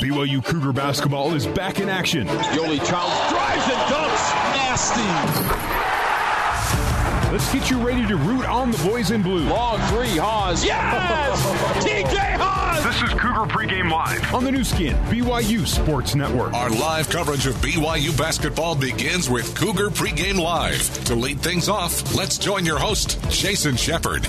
BYU Cougar basketball is back in action. Yoeli Childs drives and dunks. Nasty. Let's get you ready to root on the boys in blue. Long three, Haws. Yes! TJ Haws! This is Cougar Pregame Live on the Nu Skin, BYU Sports Network. Our live coverage of BYU basketball begins with Cougar Pregame Live. To lead things off, let's join your host, Jason Shepard.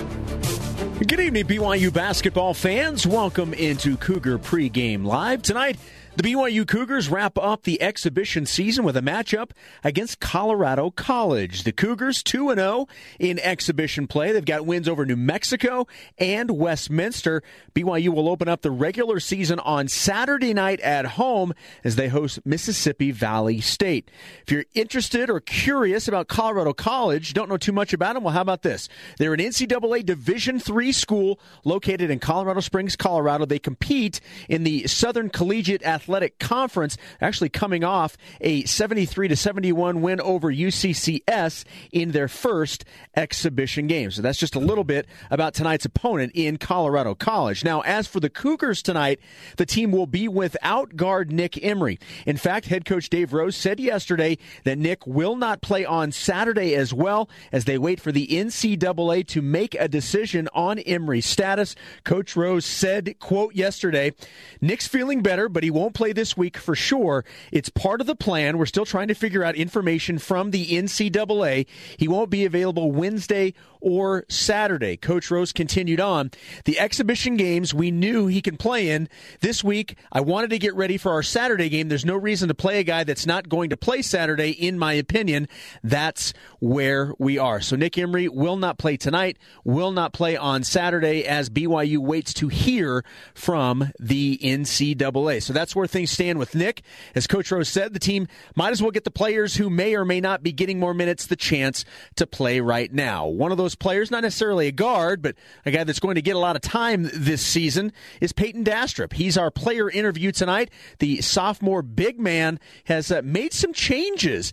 Good evening, BYU basketball fans. Welcome into Cougar Pregame Live. Tonight, the BYU Cougars wrap up the exhibition season with a matchup against Colorado College. The Cougars 2 0 in exhibition play. They've got wins over New Mexico and Westminster. BYU will open up the regular season on Saturday night at home as they host Mississippi Valley State. If you're interested or curious about Colorado College, don't know too much about them, well, how about this? They're an NCAA Division III school located in Colorado Springs, Colorado. They compete in the Southern Collegiate Athletic Athletic Conference, actually coming off a 73 to 71 win over UCCS in their first exhibition game. So that's just a little bit about tonight's opponent in Colorado College. Now, as for the Cougars tonight, the team will be without guard Nick Emery. In fact, head coach Dave Rose said yesterday that Nick will not play on Saturday as well as they wait for the NCAA to make a decision on Emery's status. Coach Rose said, quote, yesterday, Nick's feeling better, but he won't won't play this week for sure. It's part of the plan. We're still trying to figure out information from the NCAA. He won't be available Wednesday or Saturday. Coach Rose continued on. The exhibition games we knew he can play in this week. I wanted to get ready for our Saturday game. There's no reason to play a guy that's not going to play Saturday, in my opinion. That's where we are. So Nick Emery will not play tonight, will not play on Saturday as BYU waits to hear from the NCAA. So that's where things stand with Nick. As Coach Rose said, the team might as well get the players who may or may not be getting more minutes the chance to play right now. One of those those players, not necessarily a guard, but a guy that's going to get a lot of time this season, is Peyton Dastrup. He's our player interview tonight. The sophomore big man has uh, made some changes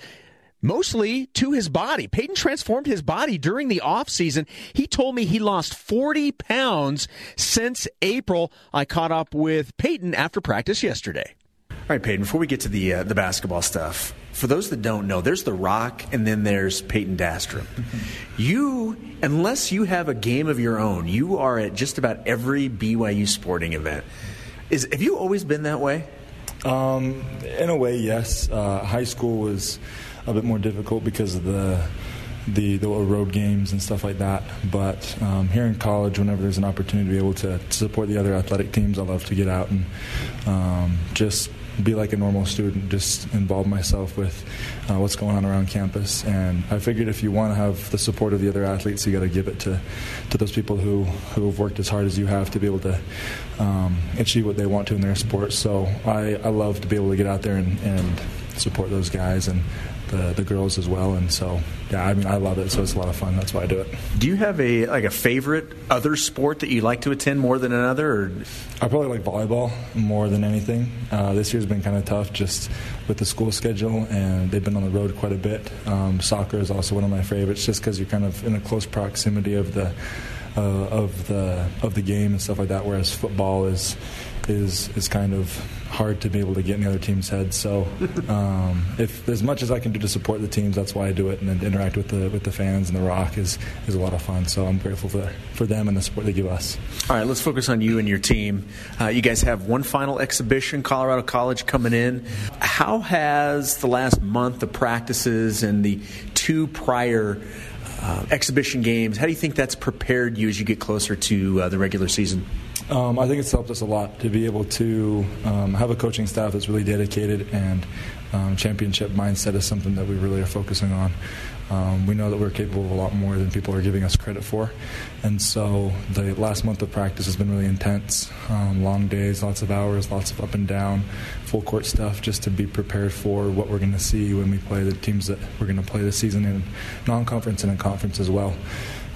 mostly to his body. Peyton transformed his body during the offseason. He told me he lost 40 pounds since April. I caught up with Peyton after practice yesterday. All right, Peyton, before we get to the uh, the basketball stuff, for those that don't know, there's The Rock and then there's Peyton Dastrup. you, unless you have a game of your own, you are at just about every BYU sporting event. Is have you always been that way? Um, in a way, yes. Uh, high school was a bit more difficult because of the the, the road games and stuff like that. But um, here in college, whenever there's an opportunity to be able to, to, support the other athletic teams, I love to get out and um, just be like a normal student, just involve myself with uh, what's going on around campus. And I figured if you want to have the support of the other athletes, you got to give it to, to those people who, who have worked as hard as you have to be able to um, achieve what they want to in their sport. So I, I love to be able to get out there and, and support those guys and the, the girls as well. And so, yeah, I mean, I love it. So it's a lot of fun. That's why I do it. Do you have a like a favorite other sport that you like to attend more than another? Or? I probably like volleyball more than anything. Uh, this year's been kind of tough just with the school schedule, and they've been on the road quite a bit. Um, soccer is also one of my favorites, just because you're kind of in a close proximity of the uh, of the of the game and stuff like that. Whereas football is is is kind of hard to be able to get in the other team's heads. So, um, if as much as I can do to support the teams, that's why I do it, and then interact with the with the fans and the Rock is is a lot of fun. So I'm grateful for for them and the support they give us. All right, let's focus on you and your team. Uh, you guys have one final exhibition, Colorado College coming in. How has the last month of practices and the two prior uh, exhibition games? How do you think that's prepared you as you get closer to uh, the regular season? Um, I think it's helped us a lot to be able to um, have a coaching staff that's really dedicated and um, championship mindset is something that we really are focusing on. Um, we know that we're capable of a lot more than people are giving us credit for. And so the last month of practice has been really intense. Um, long days, lots of hours, lots of up and down, full court stuff just to be prepared for what we're going to see when we play the teams that we're going to play this season in non conference and in conference as well.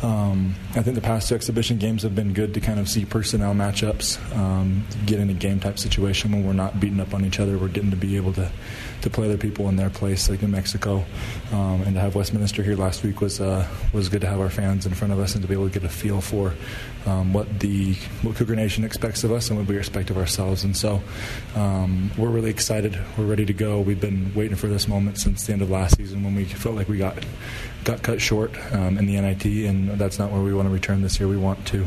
Um, I think the past two exhibition games have been good to kind of see personnel matchups, um, get in a game type situation when we're not beating up on each other. We're getting to be able to, to play other people in their place, like New Mexico, um, and to have Westminster here last week was uh, was good to have our fans in front of us and to be able to get a feel for um, what the what Cougar Nation expects of us and what we expect of ourselves. And so um, we're really excited. We're ready to go. We've been waiting for this moment since the end of last season when we felt like we got got cut short um, in the NIT, and that's not where we want to return this year. We want to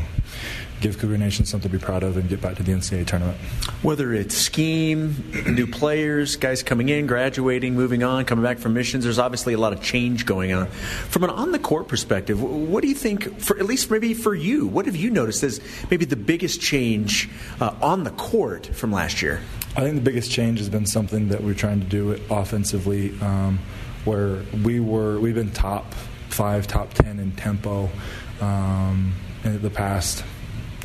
give Cougar Nation something to be proud of and get back to the NCAA tournament. Whether it's scheme, new players, guys coming in, graduating, moving on, coming back from missions, there's obviously a lot of change going on. From an on the court perspective, what do you think, for, at least maybe for you, what have you noticed as maybe the biggest change uh, on the court from last year? I think the biggest change has been something that we're trying to do offensively. Um, where we were we've been top five, top ten in tempo um, in the past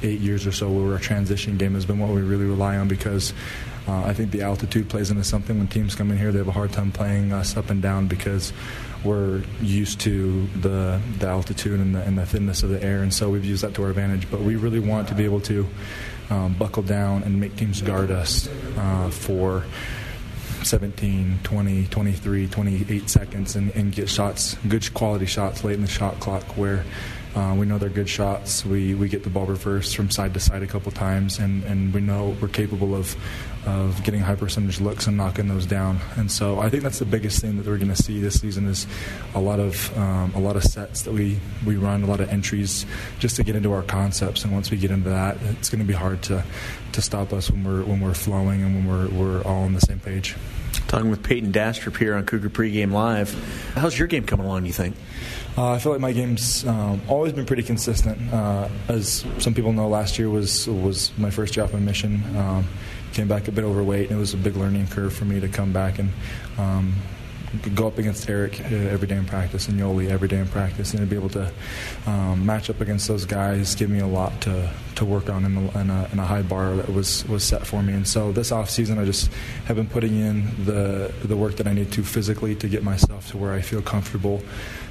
eight years or so. Where our transition game has been what we really rely on because. Uh, I think the altitude plays into something. When teams come in here, they have a hard time playing us up and down because we're used to the, the altitude and the, and the thinness of the air, and so we've used that to our advantage. But we really want to be able to um, buckle down and make teams guard us uh, for 17, 20, 23, 28 seconds and, and get shots, good quality shots late in the shot clock where uh, we know they're good shots. We, we get the ball reversed from side to side a couple times, and, and we know we're capable of, of getting high percentage looks and knocking those down. And so I think that's the biggest thing that we're going to see this season is a lot of um, a lot of sets that we, we run, a lot of entries just to get into our concepts. And once we get into that, it's going to be hard to, to stop us when we're when we're flowing and when we're we're all on the same page. Talking with Peyton Dastrup here on Cougar Pregame Live. How's your game coming along? You think? Uh, I feel like my game's um, always been pretty consistent. Uh, as some people know, last year was was my first off my mission. Um, came back a bit overweight, and it was a big learning curve for me to come back and um, go up against Eric uh, every day in practice and Yoeli every day in practice, and to be able to um, match up against those guys give me a lot to, to work on in, the, in, a, in, a, high bar that was, was set for me. And so this off season, I just have been putting in the the work that I need to physically to get myself to where I feel comfortable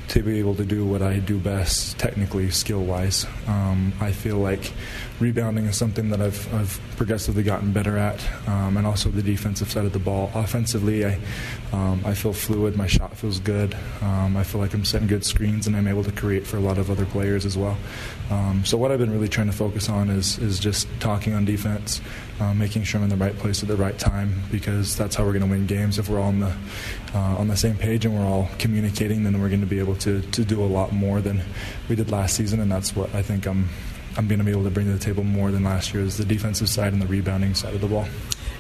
to be able to do what I do best, technically, skill wise. Um, I feel like rebounding is something that I've, I've progressively gotten better at, um, and also the defensive side of the ball. Offensively, I, um, I feel fluid, my shot feels good. Um, I feel like I'm setting good screens, and I'm able to create for a lot of other players as well. Um, so, what I've been really trying to focus on is, is just talking on defense, uh, making sure I'm in the right place at the right time, because that's how we're going to win games. If we're all on the, uh, on the same page and we're all communicating, then we're going to be able to, to do a lot more than we did last season, and that's what I think I'm I'm going to be able to bring to the table more than last year is the defensive side and the rebounding side of the ball.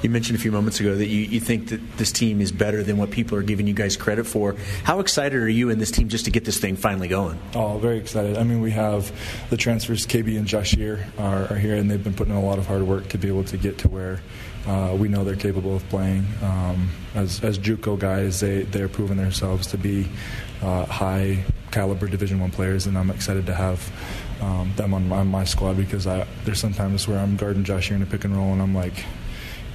You mentioned a few moments ago that you, you think that this team is better than what people are giving you guys credit for. How excited are you and this team just to get this thing finally going? Oh, very excited. I mean, we have the transfers, KB and Jahshire are, are here, and they've been putting in a lot of hard work to be able to get to where uh, we know they're capable of playing. Um, as, as JUCO guys, they, they're proving themselves to be uh, high caliber Division One players, and I'm excited to have um, them on, on, my squad because I, there's sometimes where I'm guarding Jahshire in a pick and roll, and I'm like,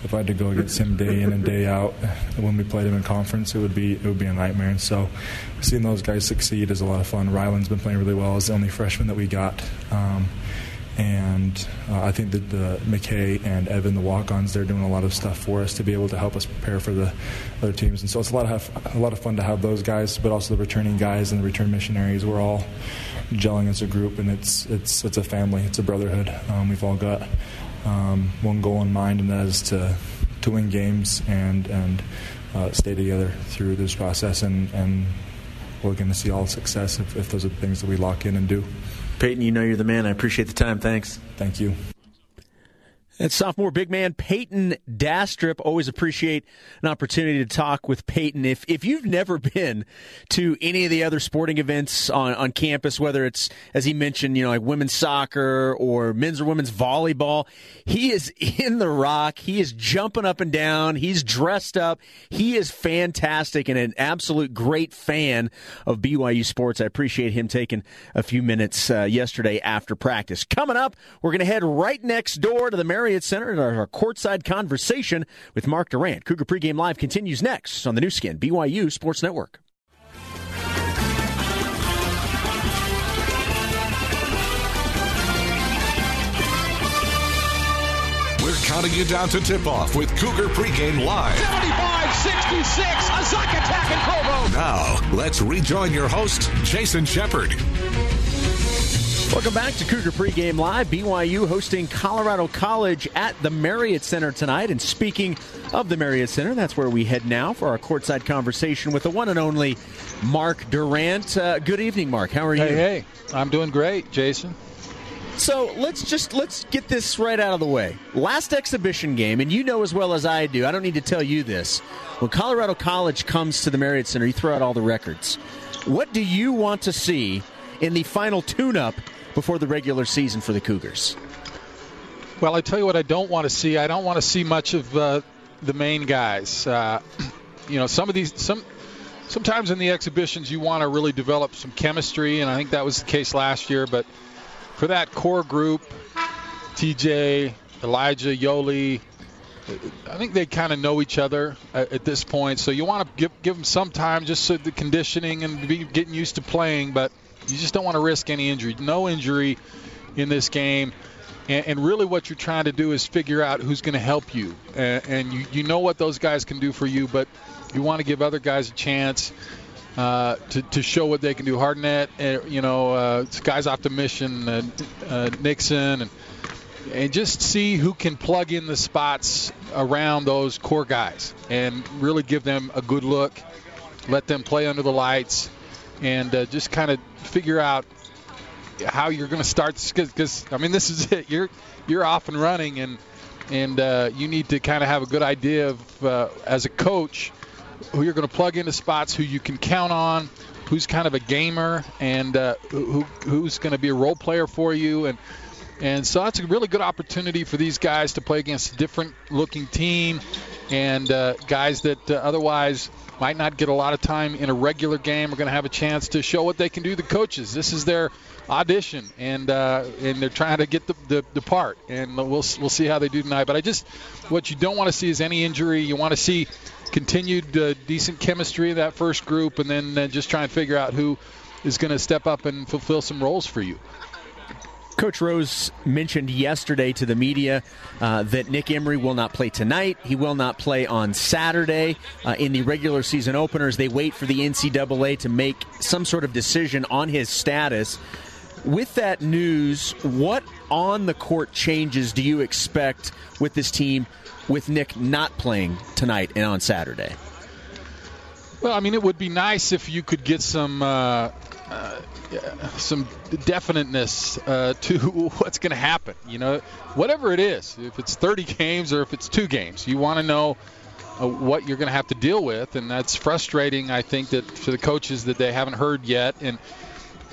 if I had to go against him day in and day out when we played him in conference, it would be it would be a nightmare. And so, seeing those guys succeed is a lot of fun. Rylan's been playing really well as the only freshman that we got. Um, and uh, I think that the McKay and Evan, the walk-ons, they're doing a lot of stuff for us to be able to help us prepare for the other teams. And so it's a lot of a lot of fun to have those guys, but also the returning guys and the return missionaries. We're all gelling as a group, and it's it's it's a family, it's a brotherhood. Um, we've all got um, one goal in mind, and that is to to win games and and uh, stay together through this process. And, and we're going to see all success if, if those are the things that we lock in and do. Peyton, you know you're the man. I appreciate the time. Thanks. Thank you. And sophomore big man Peyton Dastrup. Always appreciate an opportunity to talk with Peyton. If if you've never been to any of the other sporting events on, on campus, whether it's as he mentioned, you know, like women's soccer or men's or women's volleyball, he is in the rock. He is jumping up and down. He's dressed up. He is fantastic and an absolute great fan of BYU sports. I appreciate him taking a few minutes uh, yesterday after practice. Coming up, we're going to head right next door to the Marriott Marriott Center and our courtside conversation with Mark Durrant. Cougar Pregame Live continues next on the Nu Skin, BYU Sports Network. We're counting you down to tip off with Cougar Pregame Live. 75 66, Zuck attack in Provo. Now, let's rejoin your host, Jason Shepard. Welcome back to Cougar Pregame Live. BYU hosting Colorado College at the Marriott Center tonight. And speaking of the Marriott Center, that's where we head now for our courtside conversation with the one and only Mark Durrant. Uh, good evening, Mark. How are you? Hey, hey, I'm doing great, Jason. So let's just let's get this right out of the way. Last exhibition game, and you know as well as I do. I don't need to tell you this. When Colorado College comes to the Marriott Center, you throw out all the records. What do you want to see in the final tune-up before the regular season for the Cougars? Well, I tell you what, I don't want to see. I don't want to see much of uh, the main guys. Uh, you know, some of these some sometimes in the exhibitions you want to really develop some chemistry, and I think that was the case last year. But for that core group, TJ, Elijah, Yoeli, I think they kind of know each other at, this point. So you want to give give them some time, just so the conditioning and be getting used to playing. But you just don't want to risk any injury. No injury in this game. And, and really, what you're trying to do is figure out who's going to help you. And, and, you, you know what those guys can do for you, but you want to give other guys a chance uh, to, to show what they can do. Hardnett, uh, you know, uh, guys off the mission, uh, uh, Nixon, and and just see who can plug in the spots around those core guys and really give them a good look. Let them play under the lights and uh, just kind of figure out how you're going to start because I mean this is it. You're you're off and running and and uh, you need to kind of have a good idea of uh, as a coach who you're going to plug into spots, who you can count on, who's kind of a gamer, and uh, who who's going to be a role player for you and. And so that's a really good opportunity for these guys to play against a different looking team and uh, guys that uh, otherwise might not get a lot of time in a regular game are going to have a chance to show what they can do. The coaches, this is their audition, and uh, and they're trying to get the, the, the part, and we'll we'll see how they do tonight. But I just what you don't want to see is any injury. You want to see continued uh, decent chemistry of that first group, and then uh, just try and figure out who is going to step up and fulfill some roles for you. Coach Rose mentioned yesterday to the media uh, that Nick Emery will not play tonight. He will not play on Saturday uh, in the regular season openers. They wait for the NCAA to make some sort of decision on his status. With that news, what on the court changes do you expect with this team with Nick not playing tonight and on Saturday? Well, I mean, it would be nice if you could get some uh, uh, some definiteness uh, to what's going to happen. You know, whatever it is, if it's 30 games or if it's two games, you want to know uh, what you're going to have to deal with, and that's frustrating. I think that for the coaches that they haven't heard yet, and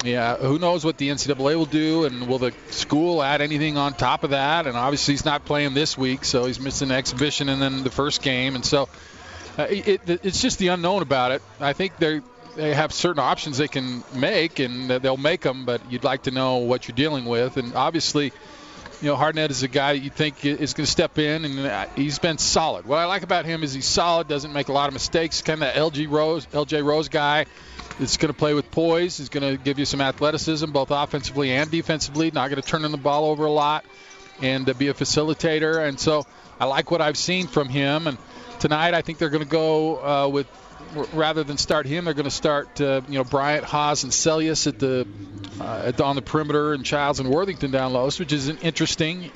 yeah, who knows what the NCAA will do, and will the school add anything on top of that? And obviously, he's not playing this week, so he's missing the exhibition and then the first game, and so. Uh, it, it, it's just the unknown about it. I think they're they have certain options they can make, and they'll make them. But you'd like to know what you're dealing with, and obviously, you know, Hardnett is a guy you think is going to step in, and uh, he's been solid. What I like about him is he's solid, doesn't make a lot of mistakes. Kind of LG Rose, LJ Rose guy. It's going to play with poise. He's going to give you some athleticism, both offensively and defensively. Not going to turn in the ball over a lot, and uh, be a facilitator. And so I like what I've seen from him. And tonight, I think they're going to go uh, with rather than start him, they're going to start uh, you know Bryant, Haws, and Seljaas at the, uh, at the, on the perimeter, and Childs and Worthington down low, which is interesting. You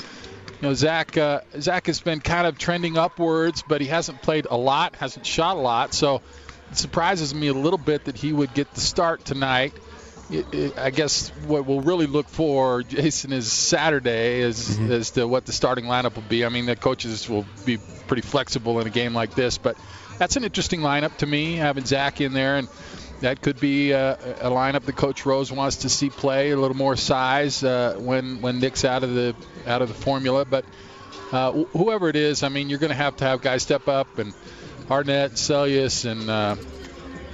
know, Zach uh, Zach has been kind of trending upwards, but he hasn't played a lot, hasn't shot a lot, so it surprises me a little bit that he would get the start tonight. It, it, I guess what we'll really look for, Jason, is Saturday as, mm-hmm. as to what the starting lineup will be. I mean, the coaches will be pretty flexible in a game like this, but that's an interesting lineup to me, having Zach in there, and that could be a, a lineup that Coach Rose wants to see play a little more size uh, when when Nick's out of the out of the formula. But uh, whoever it is, I mean, you're going to have to have guys step up, and Hardnett, Seljaas, and uh,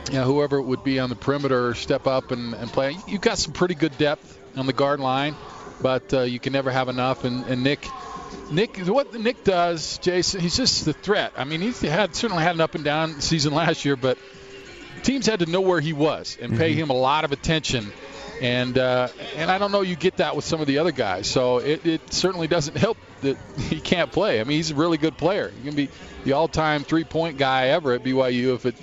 you know, whoever it would be on the perimeter step up and, and play. You've got some pretty good depth on the guard line, but uh, you can never have enough. And, and Nick Nick, what Nick does, Jason, he's just the threat. I mean, he's had certainly had an up and down season last year, but teams had to know where he was and pay mm-hmm. him a lot of attention. And uh, and I don't know you get that with some of the other guys. So it, it certainly doesn't help that he can't play. I mean, he's a really good player. He can be the all-time three-point guy ever at BYU if it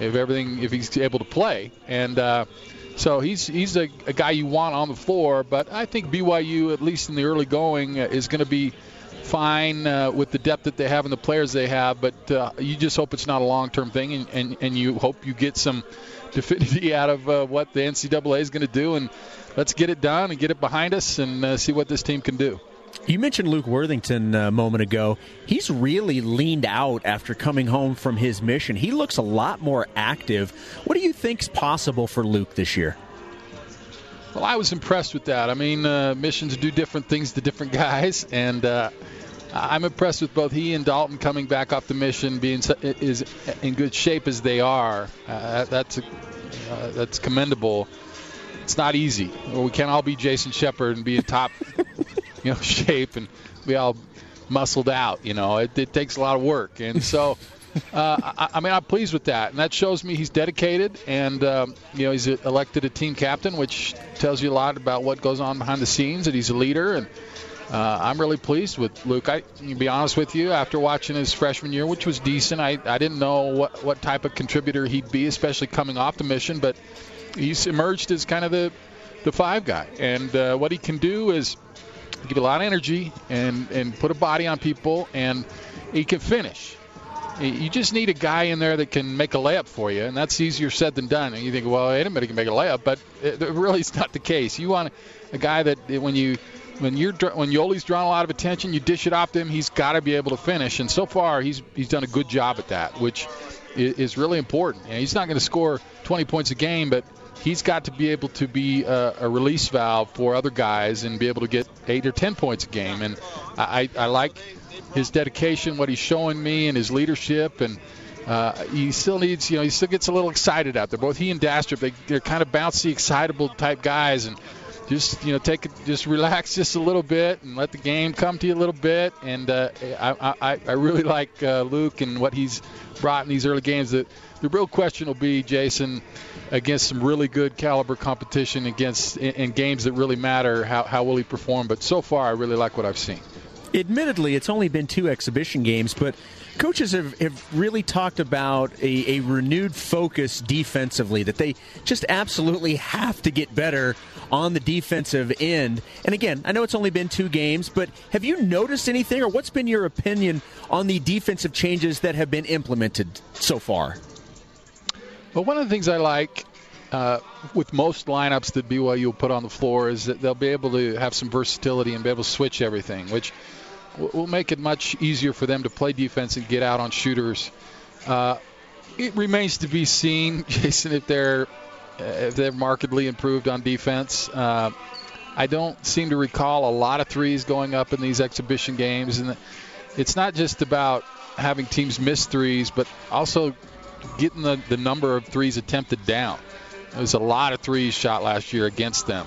if everything if he's able to play. And uh, so he's he's a, a guy you want on the floor. But I think BYU, at least in the early going, uh, is going to be fine uh, with the depth that they have and the players they have. But uh, you just hope it's not a long-term thing, and, and, and you hope you get some definitivity out of uh, what the NCAA is going to do. And let's get it done and get it behind us and uh, see what this team can do. You mentioned Luke Worthington a moment ago. He's really leaned out after coming home from his mission. He looks a lot more active. What do you think's possible for Luke this year? Well, I was impressed with that. I mean, uh, missions do different things to different guys, and uh, I'm impressed with both he and Dalton coming back off the mission, being is in good shape as they are. Uh, that's a, uh, that's commendable. It's not easy. We can't all be Jason Shepard and be in top you know shape and be all muscled out. You know, it, it takes a lot of work, and so. Uh, I, I, mean, I'm pleased with that, and that shows me he's dedicated, and um, you know he's elected a team captain, which tells you a lot about what goes on behind the scenes. That he's a leader, and uh, I'm really pleased with Luke. I to be honest with you, after watching his freshman year, which was decent, I, I didn't know what what type of contributor he'd be, especially coming off the mission, but he's emerged as kind of the the five guy, and uh, what he can do is give a lot of energy and and put a body on people, and he can finish. You just need a guy in there that can make a layup for you, and that's easier said than done. And you think, well, anybody can make a layup, but it, really is not the case. You want a guy that when you when you're when Yoeli's drawn a lot of attention, you dish it off to him. He's got to be able to finish, and so far he's he's done a good job at that, which is really important. And he's not going to score 20 points a game, but he's got to be able to be a, a, release valve for other guys and be able to get eight or ten points a game. And I, I like his dedication, what he's showing me, and his leadership. And uh, he still needs, you know, he still gets a little excited out there. Both he and Dastrup, they, they're kind of bouncy, excitable type guys, and just you know take it, just relax just a little bit and let the game come to you a little bit. And uh, I, I, I really like uh, Luke and what he's brought in these early games. That the real question will be, Jason, against some really good caliber competition against in, in games that really matter. How, how will he perform? But so far, I really like what I've seen. Admittedly, it's only been two exhibition games, but coaches have, have really talked about a, a, renewed focus defensively, that they just absolutely have to get better on the defensive end. And again, I know it's only been two games, but have you noticed anything, or what's been your opinion on the defensive changes that have been implemented so far? Well, one of the things I like uh, with most lineups that BYU will put on the floor is that they'll be able to have some versatility and be able to switch everything, which will make it much easier for them to play defense and get out on shooters. Uh, it remains to be seen, Jason, if they're if they're markedly improved on defense. Uh, I don't seem to recall a lot of threes going up in these exhibition games, and it's not just about having teams miss threes, but also getting the, the number of threes attempted down. There was a lot of threes shot last year against them.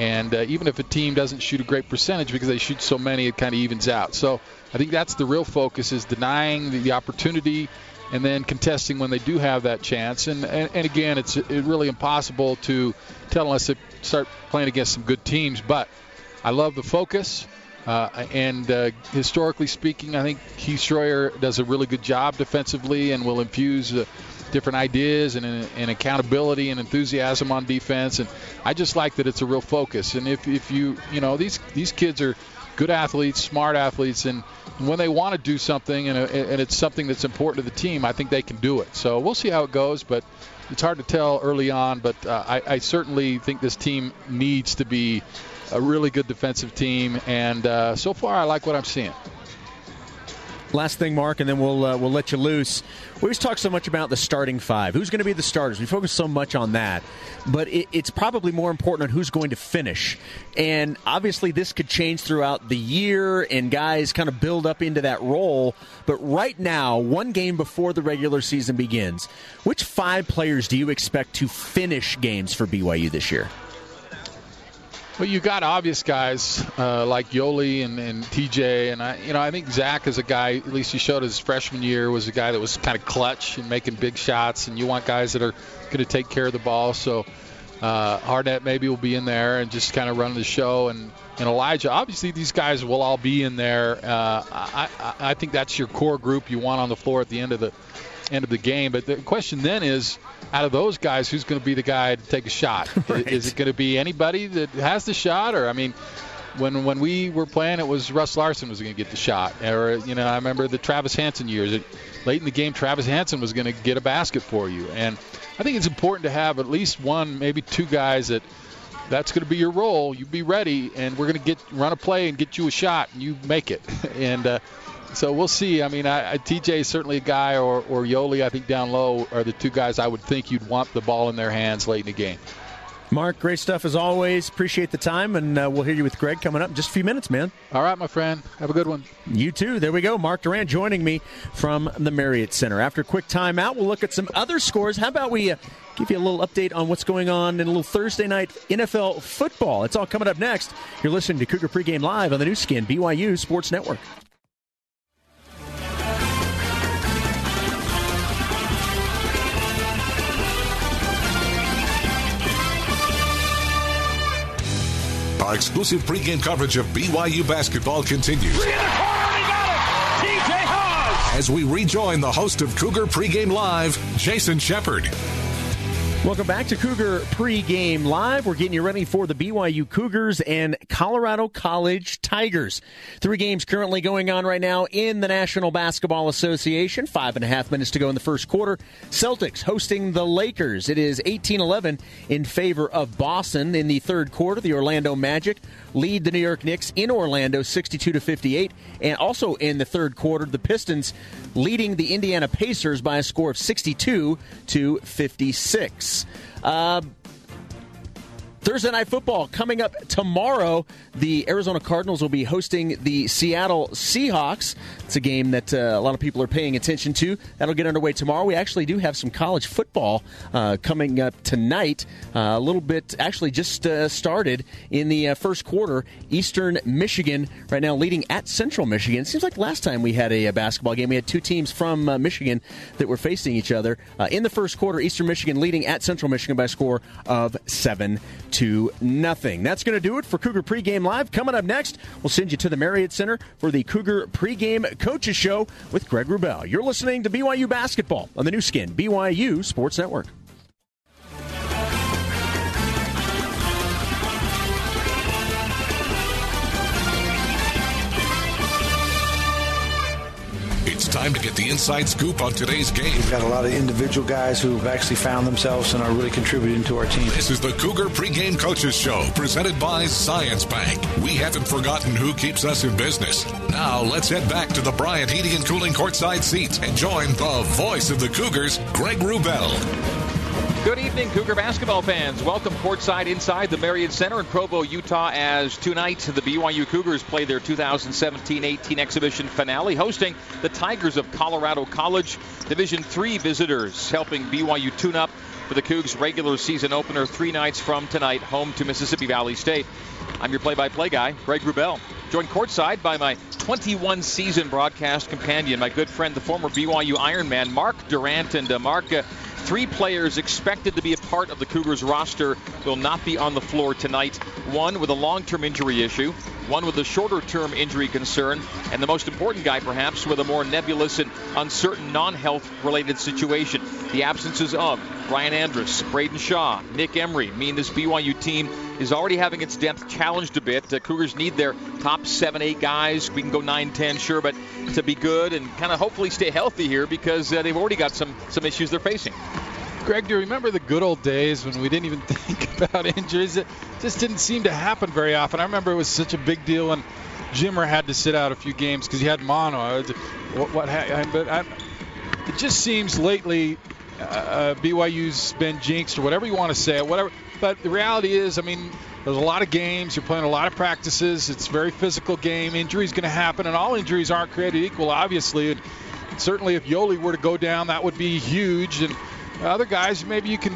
And uh, even if a team doesn't shoot a great percentage because they shoot so many, it kind of evens out. So I think that's the real focus is denying the, the opportunity and then contesting when they do have that chance. And, and, and again, it's really impossible to tell unless they start playing against some good teams. But I love the focus. Uh, and uh, historically speaking, I think Heath Schroyer does a really good job defensively and will infuse uh, different ideas and, and, accountability and enthusiasm on defense. And I just like that it's a real focus. And if, if you, you know, these these kids are good athletes, smart athletes, and when they want to do something and, and it's something that's important to the team, I think they can do it. So we'll see how it goes, but it's hard to tell early on. But uh, I, I certainly think this team needs to be a really good defensive team, and uh, so far I like what I'm seeing. Last thing, Mark, and then we'll uh, we'll let you loose. We always talk so much about the starting five. Who's going to be the starters? We focus so much on that, but it, it's probably more important on who's going to finish. And obviously, this could change throughout the year, and guys kind of build up into that role. But right now, one game before the regular season begins, which five players do you expect to finish games for BYU this year? Well, you got obvious guys uh, like Yoeli and, and TJ, and I, you know, I think Zach is a guy. At least he showed his freshman year was a guy that was kind of clutch and making big shots. And you want guys that are going to take care of the ball. So Uh, Hardnett maybe will be in there and just kind of run the show, and and Elijah. Obviously, these guys will all be in there. Uh, I, I, I think that's your core group you want on the floor at the end of the end of the game. But the question then is, out of those guys, who's going to be the guy to take a shot? Right. Is it going to be anybody that has the shot, or I mean? When, when we were playing, it was Russ Larson was going to get the shot. Or you know, I remember the Travis Hansen years. It, late in the game, Travis Hansen was going to get a basket for you. And I think it's important to have at least one, maybe two guys that that's going to be your role. You be ready, and we're going to get run a play and get you a shot, and you make it. and uh, so we'll see. I mean, I, I, TJ is certainly a guy, or or Yoeli, I think down low are the two guys I would think you'd want the ball in their hands late in the game. Mark, great stuff as always. Appreciate the time, and uh, we'll hear you with Greg coming up in just a few minutes, man. All right, my friend. Have a good one. You too. There we go. Mark Durrant joining me from the Marriott Center. After a quick timeout, we'll look at some other scores. How about we uh, give you a little update on what's going on in a little Thursday night NFL football? It's all coming up next. You're listening to Cougar Pregame Live on the Nu Skin, BYU Sports Network. Our exclusive pregame coverage of BYU basketball continues. As we rejoin the host of Cougar Pregame Live, Jason Shepard. Welcome back to Cougar Pregame Live. We're getting you ready for the BYU Cougars and Colorado College Tigers. Three games currently going on right now in the National Basketball Association. Five and a half minutes to go in the first quarter. Celtics hosting the Lakers. It is 18 11 in favor of Boston. In the third quarter, the Orlando Magic lead the New York Knicks in Orlando 62 to 58. And also in the third quarter, the Pistons leading the Indiana Pacers by a score of 62 to 56. Uh, Thursday night football coming up tomorrow. The Arizona Cardinals will be hosting the Seattle Seahawks. It's a game that uh, a lot of people are paying attention to. That'll get underway tomorrow. We actually do have some college football uh, coming up tonight. Uh, a little bit, actually, just uh, started in the uh, first quarter. Eastern Michigan right now leading at Central Michigan. Seems like last time we had a, a basketball game, we had two teams from uh, Michigan that were facing each other. in the first quarter, Eastern Michigan leading at Central Michigan by a score of seven to nothing. That's going to do it for Cougar Pregame Live. Coming up next, we'll send you to the Marriott Center for the Cougar Pregame Coaches Show with Greg Wrubell. You're listening to BYU Basketball on the Nu Skin, BYU Sports Network. Time to get the inside scoop on today's game. We've got a lot of individual guys who've actually found themselves and are really contributing to our team. This is the Cougar Pregame Coaches Show, presented by Zions Bank. We haven't forgotten who keeps us in business. Now let's head back to the Bryant Heating and Cooling courtside seats and join the voice of the Cougars, Greg Wrubell. Good evening, Cougar basketball fans. Welcome courtside inside the Marriott Center in Provo, Utah, as tonight the BYU Cougars play their 2017-18 exhibition finale, hosting the Tigers of Colorado College. Division three visitors, helping BYU tune up for the Cougs' regular season opener three nights from tonight, home to Mississippi Valley State. I'm your play-by-play guy, Greg Wrubell. Joined courtside by my 21 season broadcast companion, my good friend, the former BYU Ironman, Mark Durrant. And uh, Mark, uh, three players expected to be a part of the Cougars roster will not be on the floor tonight. One with a long term injury issue, one with a shorter term injury concern, and the most important guy, perhaps, with a more nebulous and uncertain non health related situation. The absences of Ryan Andrus, Braiden Shaw, Nick Emery mean this BYU team is already having its depth challenged a bit. Uh, Cougars need their top seven, eight guys. We can go 9, 10, sure, but to be good and kind of hopefully stay healthy here because uh, they've already got some some issues they're facing. Greg, do you remember the good old days when we didn't even think about injuries? It just didn't seem to happen very often. I remember it was such a big deal when Jimmer had to sit out a few games because he had mono. What, what but I, it just seems lately uh, BYU's been jinxed or whatever you want to say, whatever. But the reality is, I mean, there's a lot of games. You're playing a lot of practices. It's a very physical game. Injuries going to happen, and all injuries aren't created equal, obviously. And certainly, if Yoeli were to go down, that would be huge. And other guys, maybe you can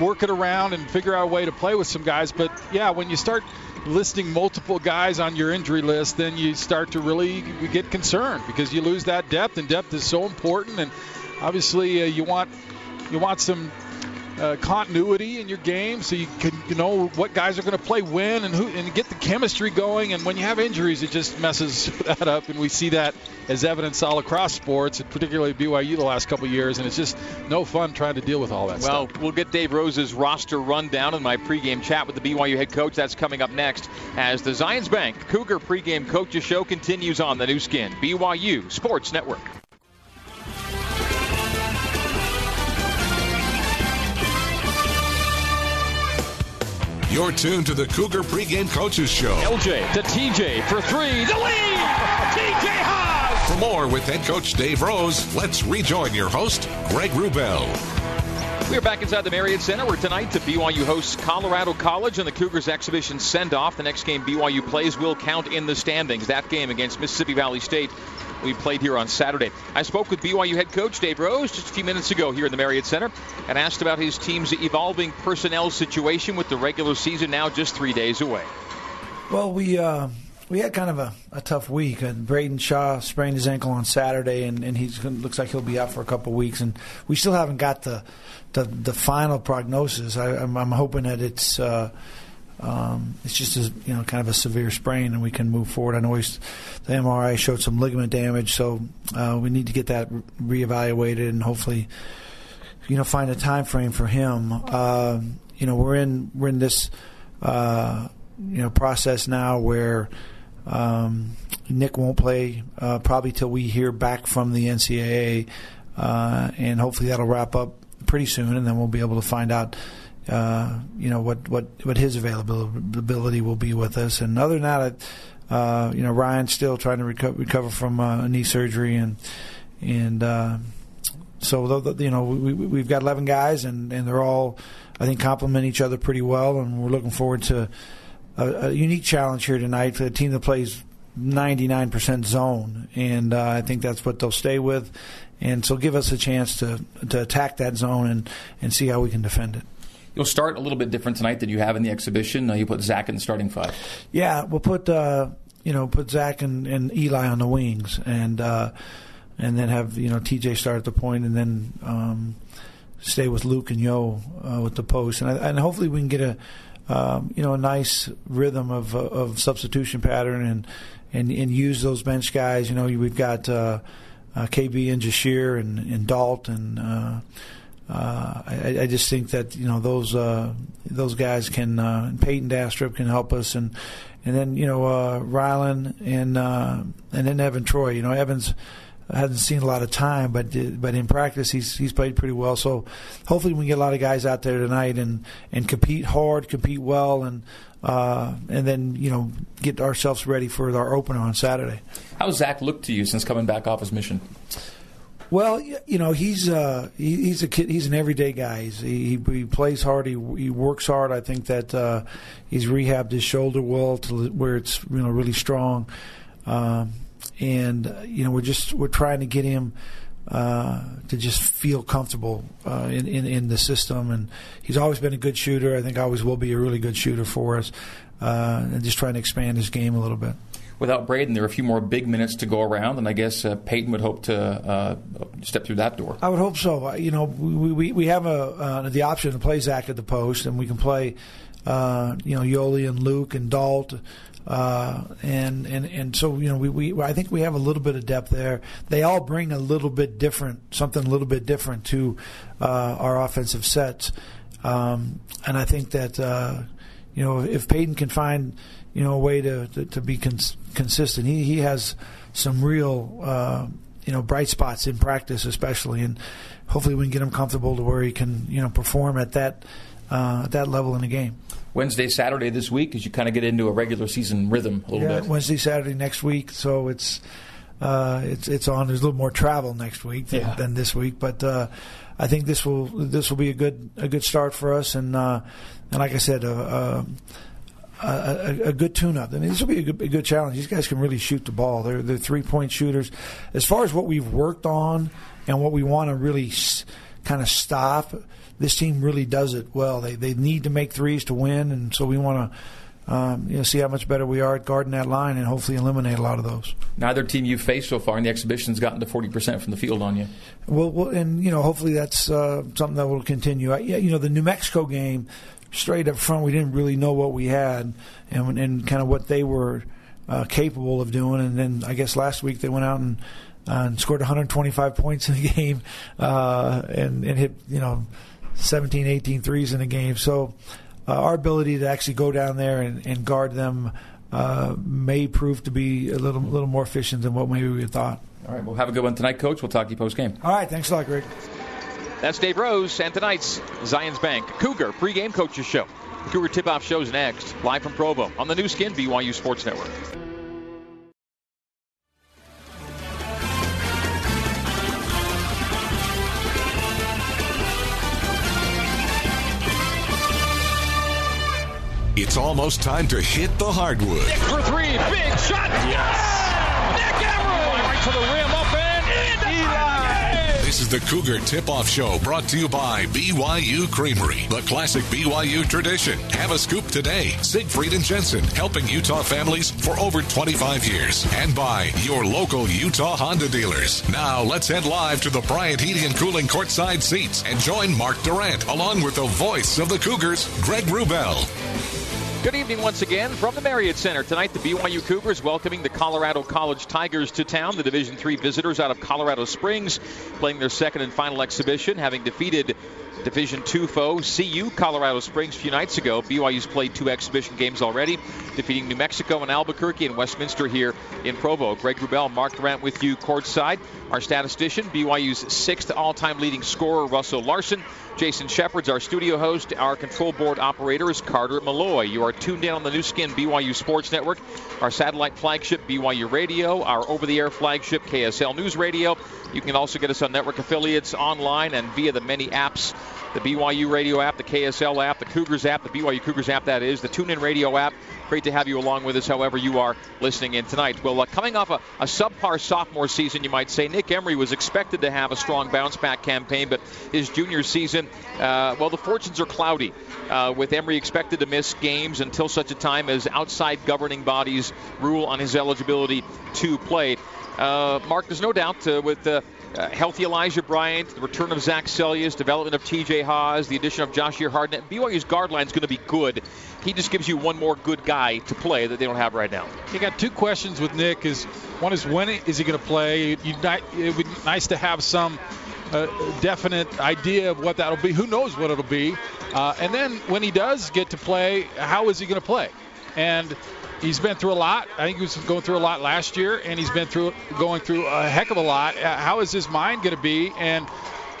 work it around and figure out a way to play with some guys. But yeah, when you start listing multiple guys on your injury list, then you start to really get concerned because you lose that depth, and depth is so important. And obviously, uh, you want you want some uh, continuity in your game, so you can you know what guys are going to play when and who and get the chemistry going. And when you have injuries, it just messes that up, and we see that as evidence all across sports, and particularly BYU the last couple years. And it's just no fun trying to deal with all that well, stuff. we'll get Dave Rose's roster rundown in my pregame chat with the BYU head coach. That's coming up next as the Zions Bank Cougar pregame coaches show continues on the Nu Skin BYU Sports Network. You're tuned to the Cougar Pregame Coaches Show. LJ to TJ for three. The lead! TJ Haws! For more with head coach Dave Rose, let's rejoin your host, Greg Wrubell. We are back inside the Marriott Center where tonight the BYU hosts Colorado College and the Cougars exhibition send off. The next game BYU plays will count in the standings. That game against Mississippi Valley State we played here on Saturday. I spoke with BYU head coach Dave Rose just a few minutes ago here in the Marriott Center and asked about his team's evolving personnel situation with the regular season now just three days away. Well, we uh, we had kind of a, a tough week. Uh, Braiden Shaw sprained his ankle on Saturday, and, and he looks like he'll be out for a couple of weeks. And we still haven't got the the, the final prognosis. I, am hoping that it's. Uh, um, it's just a, you know kind of a severe sprain, and we can move forward. I know the MRI showed some ligament damage, so uh, we need to get that reevaluated and hopefully, you know, find a time frame for him. Uh, you know, we're in we're in this uh, you know process now where. Um, Nick won't play uh, probably till we hear back from the NCAA, uh, and hopefully that'll wrap up pretty soon, and then we'll be able to find out uh, you know what what what his availability will be with us. And other than that, uh, you know Ryan's still trying to reco- recover from uh, knee surgery, and and uh, so you know we, we've got 11 guys, and and they're all I think complement each other pretty well, and we're looking forward to a, a unique challenge here tonight for a team that plays 99% zone, and uh, I think that's what they'll stay with, and so give us a chance to to attack that zone and and see how we can defend it. You'll start a little bit different tonight than you have in the exhibition. Uh, you put Zach in the starting five. Yeah, we'll put uh, you know put Zach and, and, Eli on the wings, and uh, and then have you know TJ start at the point, and then um, stay with Luke and Yo uh, with the post, and, and hopefully we can get a um, you know a nice rhythm of of substitution pattern and and and use those bench guys. You know we've got. Uh, uh, KB and Jahshire and, and Dalt and uh, uh, I, I, just think that you know those uh, those guys can uh, Peyton Dastrup can help us and and then you know uh, Rylan and uh, and then Evan Troy. You know Evans hasn't seen a lot of time, but but in practice he's he's played pretty well. So hopefully we can get a lot of guys out there tonight and and compete hard, compete well, and uh, and then you know get ourselves ready for our opener on Saturday. How's Zach looked to you since coming back off his mission? Well, you know, he's uh, he, he's a kid. He's an everyday guy. He's, he he plays hard. He he works hard. I think that uh, he's rehabbed his shoulder well to where it's you know really strong. Um, and uh, you know, we're just we're trying to get him uh, to just feel comfortable uh, in, in in the system. And he's always been a good shooter. I think always will be a really good shooter for us. Uh, and just trying to expand his game a little bit without Braiden, there are a few more big minutes to go around, and I guess uh, Peyton would hope to uh, step through that door. I would hope so. You know, we we, we have a uh, the option to play Zach at the post, and we can play, uh, you know, Yoeli and Luke and Dalt. Uh, and and and so you know we, we I think we have a little bit of depth there. They all bring a little bit different, something a little bit different to uh, our offensive sets. Um, and I think that you know if Peyton can find you know a way to to, to be cons- consistent. He he has some real uh, you know bright spots in practice, especially, and hopefully we can get him comfortable to where he can you know perform at that uh, at that level in the game. Wednesday, Saturday this week, as you kind of get into a regular season rhythm a little yeah, bit. Wednesday, Saturday next week, so it's. Uh, it's it's on. There's a little more travel next week than, yeah. than this week, but uh, I think this will this will be a good a good start for us. And uh, and like I said, uh, uh, a, a, good tune-up. I mean, this will be a good, a good, challenge. These guys can really shoot the ball. They're they're three-point shooters. As far as what we've worked on and what we want to really s- kind of stop, this team really does it well. They they need to make threes to win, and so we want to. um, you know, see how much better we are at guarding that line and hopefully eliminate a lot of those. Neither team you've faced so far in the exhibition has gotten to 40% from the field on you. Well, well and, you know, hopefully that's uh, something that will continue. I, yeah, you know, the New Mexico game, straight up front, we didn't really know what we had and, and kind of what they were uh, capable of doing. And then I guess last week they went out and, uh, and scored 125 points in the game uh, and, and hit, you know, 17, 18 threes in the game. So, uh, our ability to actually go down there and, and guard them uh, may prove to be a little little more efficient than what maybe we thought. All right, well, have a good one tonight, Coach. We'll talk to you post game. All right, thanks a lot, Greg. That's Dave Rose and tonight's Zions Bank Cougar pregame coaches show. Cougar tip-off shows next, live from Provo on the Nu Skin BYU Sports Network. It's almost time to hit the hardwood. Nick for three, big shot. Yes! Nick Emery right to the rim, This is the Cougar Tip Off Show brought to you by BYU Creamery, the classic BYU tradition. Have a scoop today. Siegfried and Jensen, helping Utah families for over 25 years. And by your local Utah Honda dealers. Now let's head live to the Bryant Heating and Cooling courtside seats and join Mark Durrant along with the voice of the Cougars, Greg Wrubell. Good evening once again from the Marriott Center. Tonight, the BYU Cougars welcoming the Colorado College Tigers to town. The Division Three visitors out of Colorado Springs playing their second and final exhibition, having defeated Division Two foe CU Colorado Springs a few nights ago. BYU's played two exhibition games already, defeating New Mexico and Albuquerque and Westminster here in Provo. Greg Wrubell, Mark Durrant with you courtside. Our statistician, BYU's sixth all-time leading scorer, Russell Larson. Jason Shepard's our studio host. Our control board operator is Carter Malloy. You are tuned in on the Nu Skin BYU Sports Network, our satellite flagship BYU Radio, our over-the-air flagship KSL News Radio. You can also get us on network affiliates online and via the many apps the BYU radio app, the KSL app, the Cougars app, the BYU Cougars app, that is, the TuneIn Radio app. Great to have you along with us, however, you are listening in tonight. Well, uh, coming off a, a, subpar sophomore season, you might say, Nick Emery was expected to have a strong bounce back campaign, but his junior season, uh, well, the fortunes are cloudy, uh, with Emery expected to miss games until such a time as outside governing bodies rule on his eligibility to play. Uh, Mark, there's no doubt uh, with uh, healthy Elijah Bryant, the return of Zach Seljaas, development of TJ Haws, the addition of Jahshire Hardnett. BYU's guard line is going to be good. He just gives you one more good guy to play that they don't have right now. You got two questions with Nick. Is one is when is he going to play? it would be nice to have some uh, definite idea of what that'll be. Who knows what it'll be? Uh, and then when he does get to play, how is he going to play? And he's been through a lot. I think he was going through a lot last year, and he's been through going through a heck of a lot. Uh, how is his mind going to be, and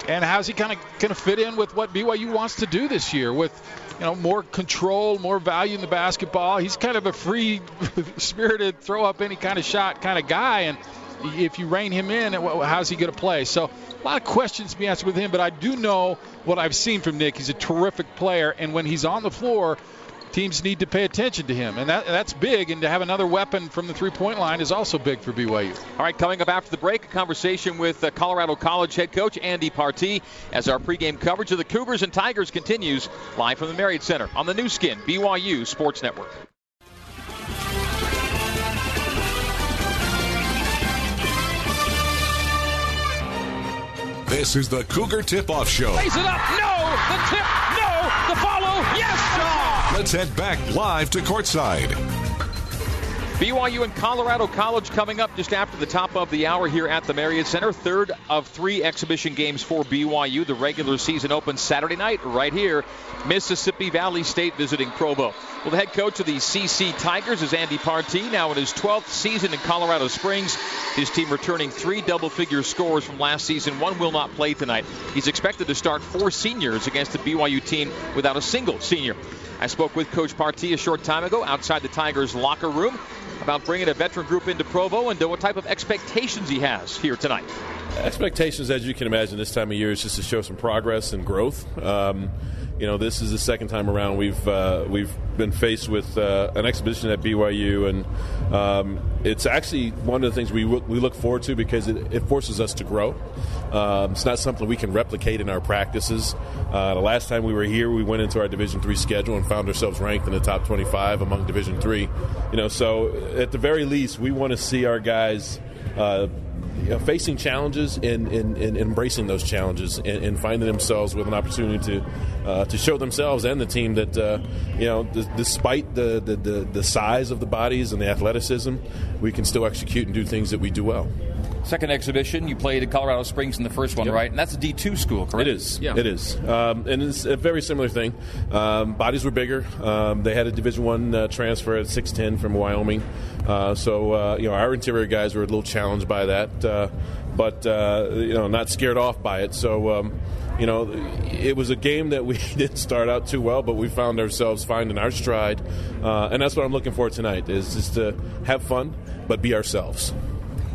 and how's he kind of going to fit in with what BYU wants to do this year with you know more control, more value in the basketball. He's kind of a free spirited, throw up any kind of shot kind of guy, and if you rein him in, how's he going to play? So a lot of questions to be answered with him, but I do know what I've seen from Nick. He's a terrific player, and when he's on the floor teams need to pay attention to him, and that, that's big. And to have another weapon from the three-point line is also big for BYU. All right, coming up after the break, a conversation with uh, Colorado College head coach Andy Partee as our pregame coverage of the Cougars and Tigers continues live from the Marriott Center on the Nu Skin BYU Sports Network. This is the Cougar Tip Off Show. Raise it up. No. The tip. No. The follow. Yes, Shaw. Let's head back live to courtside. BYU and Colorado College coming up just after the top of the hour here at the Marriott Center. Third of three exhibition games for BYU. The regular season opens Saturday night right here. Mississippi Valley State visiting Provo. Well, the head coach of the CC Tigers is Andy Partee, now in his 12th season in Colorado Springs. His team returning three double figure scores from last season. One will not play tonight. He's expected to start four seniors against the BYU team without a single senior. I spoke with Coach Partee a short time ago outside the Tigers' locker room about bringing a veteran group into Provo and what type of expectations he has here tonight. Expectations, as you can imagine, this time of year is just to show some progress and growth. Um, you know, this is the second time around we've uh, we've been faced with uh, an exhibition at BYU, and um, it's actually one of the things we we look forward to because it, it forces us to grow. Um, it's not something we can replicate in our practices. Uh, the last time we were here, we went into our Division three schedule and found ourselves ranked in the top 25 among Division three. You know, so at the very least, we want to see our guys. You know, facing challenges and, and, and, embracing those challenges and, and, finding themselves with an opportunity to uh, to show themselves and the team that uh, you know d- despite the, the, the, the size of the bodies and the athleticism we can still execute and do things that we do well second exhibition. You played at Colorado Springs in the first one, yep. right? And that's a D2 school, correct? It is. Yeah. It is. Um, and it's a very similar thing. Um, bodies were bigger. Um, they had a Division One uh, transfer at 6'10 from Wyoming. Uh, so, uh, you know, our interior guys were a little challenged by that, uh, but, uh, you know, not scared off by it. So, um, you know, it was a game that we didn't start out too well, but we found ourselves finding our stride, uh, and that's what I'm looking for tonight: is just to have fun, but be ourselves.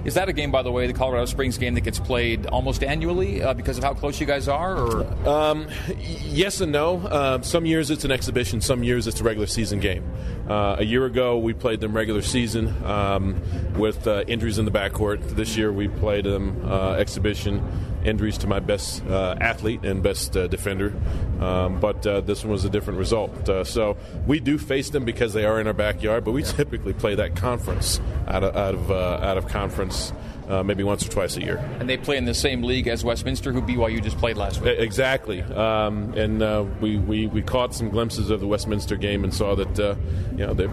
Is that a game, by the way, the Colorado Springs game that gets played almost annually uh, because of how close you guys are? Or um, yes and no. Uh, some years it's an exhibition. Some years it's a regular season game. Uh, a year ago we played them regular season um, with uh, injuries in the backcourt. This year we played them uh, exhibition injuries to my best uh, athlete and best uh, defender. Um, but uh, this one was a different result. Uh, so we do face them because they are in our backyard, but we typically play that conference out of out of, uh, out of conference. Uh, maybe once or twice a year. And they play in the same league as Westminster, who BYU just played last week. Exactly. Um, and uh, we, we, we caught some glimpses of the Westminster game and saw that uh, you know they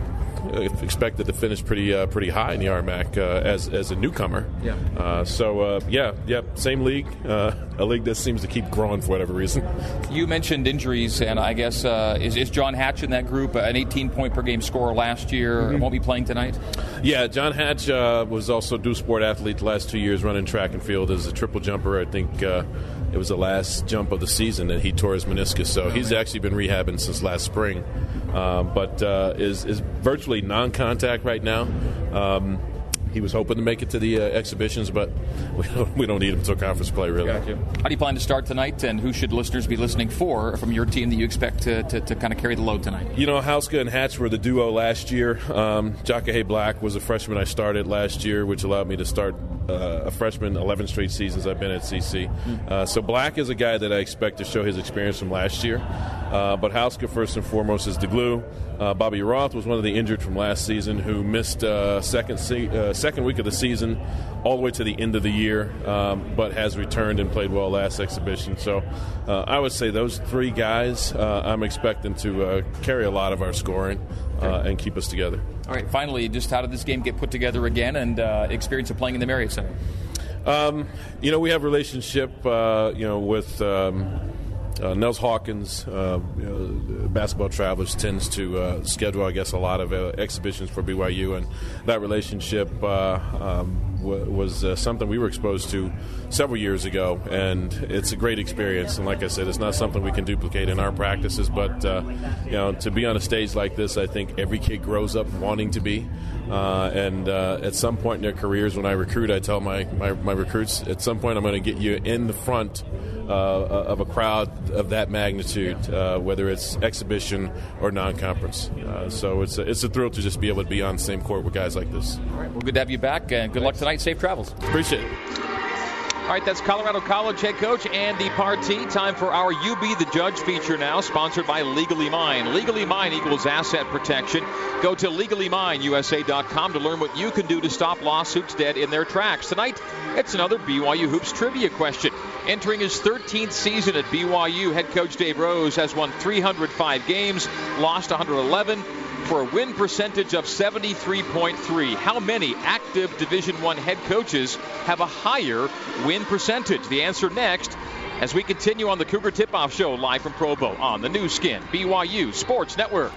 expected to finish pretty uh, pretty high in the RMAC uh, as as a newcomer. Yeah. Uh, so uh, yeah, yeah, same league, uh, a league that seems to keep growing for whatever reason. You mentioned injuries, and I guess is, is John Hatch in that group? An 18 point per game scorer last year, mm-hmm. won't be playing tonight. Yeah, John Hatch was also a do sport athlete the last two years, running track and field as a triple jumper. I think it was the last jump of the season that he tore his meniscus. So he's actually been rehabbing since last spring, but is is virtually non-contact right now. Um, he was hoping to make it to the uh, exhibitions, but we don't, we don't need him to conference play, really. How do you plan to start tonight, and who should listeners be listening for from your team that you expect to, to, to kind of carry the load tonight? You know, Hauska and Hatch were the duo last year. Um, Jaka Black was a freshman I started last year, which allowed me to start uh, a freshman 11 straight seasons I've been at CC. Hmm. Uh, so Black is a guy that I expect to show his experience from last year. Uh, but Hauska, first and foremost, is the glue. Uh, Bobby Roth was one of the injured from last season who missed uh, second se- uh, second week of the season all the way to the end of the year, um, but has returned and played well last exhibition. So uh, I would say those three guys uh, I'm expecting to uh, carry a lot of our scoring and keep us together. All right, finally, just how did this game get put together again and experience of playing in the Marriott Center? Um, you know, we have relationship, you know, with. Um, uh, Nels Hawkins, uh, you know, Basketball Travelers, tends to uh, schedule, I guess, a lot of uh, exhibitions for BYU, and that relationship uh, um, was uh, something we were exposed to several years ago, and it's a great experience. And like I said, it's not something we can duplicate in our practices, but you know, to be on a stage like this, I think every kid grows up wanting to be. and at some point in their careers, when I recruit, I tell my, my, my recruits, at some point, I'm going to get you in the front uh, of a crowd of that magnitude, uh, whether it's exhibition or non-conference. Uh, so it's a, it's a thrill to just be able to be on the same court with guys like this. All right, well, good to have you back, and good Thanks. luck tonight. Safe travels. Appreciate it. All right, that's Colorado College head coach Andy Partee. Time for our You Be the Judge feature now, sponsored by Legally Mine. Legally Mine equals asset protection. Go to legallymineusa.com to learn what you can do to stop lawsuits dead in their tracks. Tonight, it's another BYU Hoops trivia question. Entering his 13th season at BYU, head coach Dave Rose has won 305 games, lost 111 for a win percentage of 73.3. How many active Division One head coaches have a higher win percentage? The answer next as we continue on the Cougar Tip-Off Show live from Provo on the Nu Skin BYU Sports Network.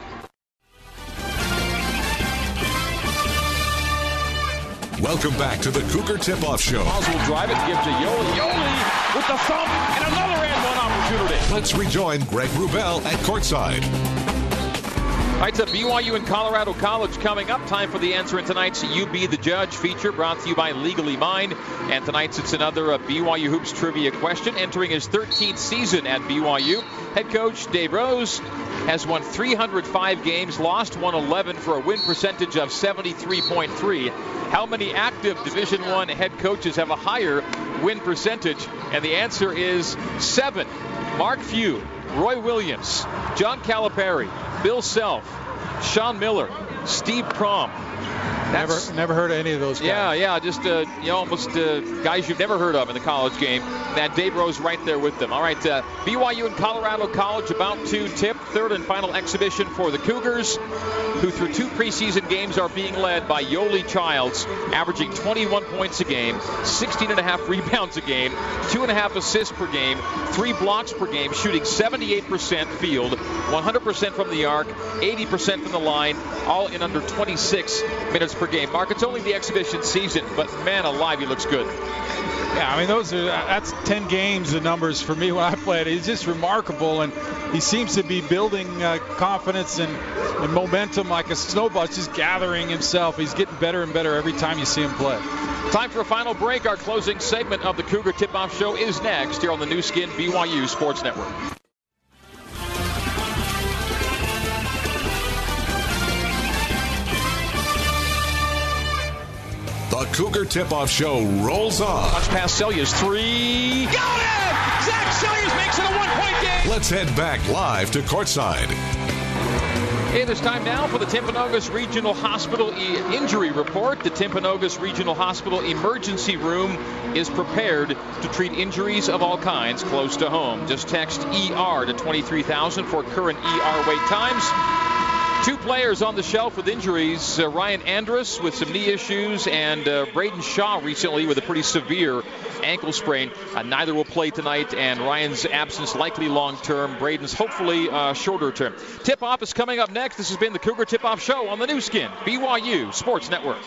Welcome back to the Cougar Tip-Off Show. Miles will drive it, give to Yoeli. Yoeli with the thump and another and one opportunity. Let's rejoin Greg Wrubell at courtside. All right, so BYU and Colorado College coming up. Time for the answer in tonight's You Be the Judge feature brought to you by Legally Mine. And tonight's it's another BYU Hoops trivia question. Entering his 13th season at BYU, head coach Dave Rose has won 305 games, lost 111 for a win percentage of 73.3. How many active Division One head coaches have a higher win percentage? And the answer is seven. Mark Few, Roy Williams, John Calipari, Bill Self, Sean Miller, Steve Prohm. That's, never, never heard of any of those guys. Yeah, yeah, just uh, you know, almost uh, guys you've never heard of in the college game. That Dave Rose right there with them. All right, uh, BYU and Colorado College about to tip third and final exhibition for the Cougars, who through two preseason games are being led by Yoeli Childs, averaging 21 points a game, 16 and a half rebounds a game, two and a half assists per game, three blocks per game, shooting 78% field, 100% from the arc, 80% from the line, all in under 26 minutes per game. Mark, it's only the exhibition season, but man alive, he looks good. Yeah, I mean those are that's 10 games the numbers for me when I played. He's just remarkable, and he seems to be building uh, confidence and, and momentum like a snowball. It's just gathering himself. He's getting better and better every time you see him play. Time for a final break. Our closing segment of the Cougar Tip-Off Show is next here on the Nu Skin BYU Sports Network. The Cougar Tip-Off Show rolls on. Touch pass Seljaas three. Got it! Zach Seljaas makes it a one-point game. Let's head back live to courtside. It is time now for the Timpanogos Regional Hospital e- injury report. The Timpanogos Regional Hospital emergency room is prepared to treat injuries of all kinds close to home. Just text ER to 23,000 for current ER wait times. Two players on the shelf with injuries uh, Ryan Andrus with some knee issues, and uh, Braiden Shaw recently with a pretty severe ankle sprain. Uh, neither will play tonight, and Ryan's absence likely long term. Braiden's hopefully uh, shorter term. Tip off is coming up next. This has been the Cougar Tip Off Show on the Nu Skin, BYU Sports Network.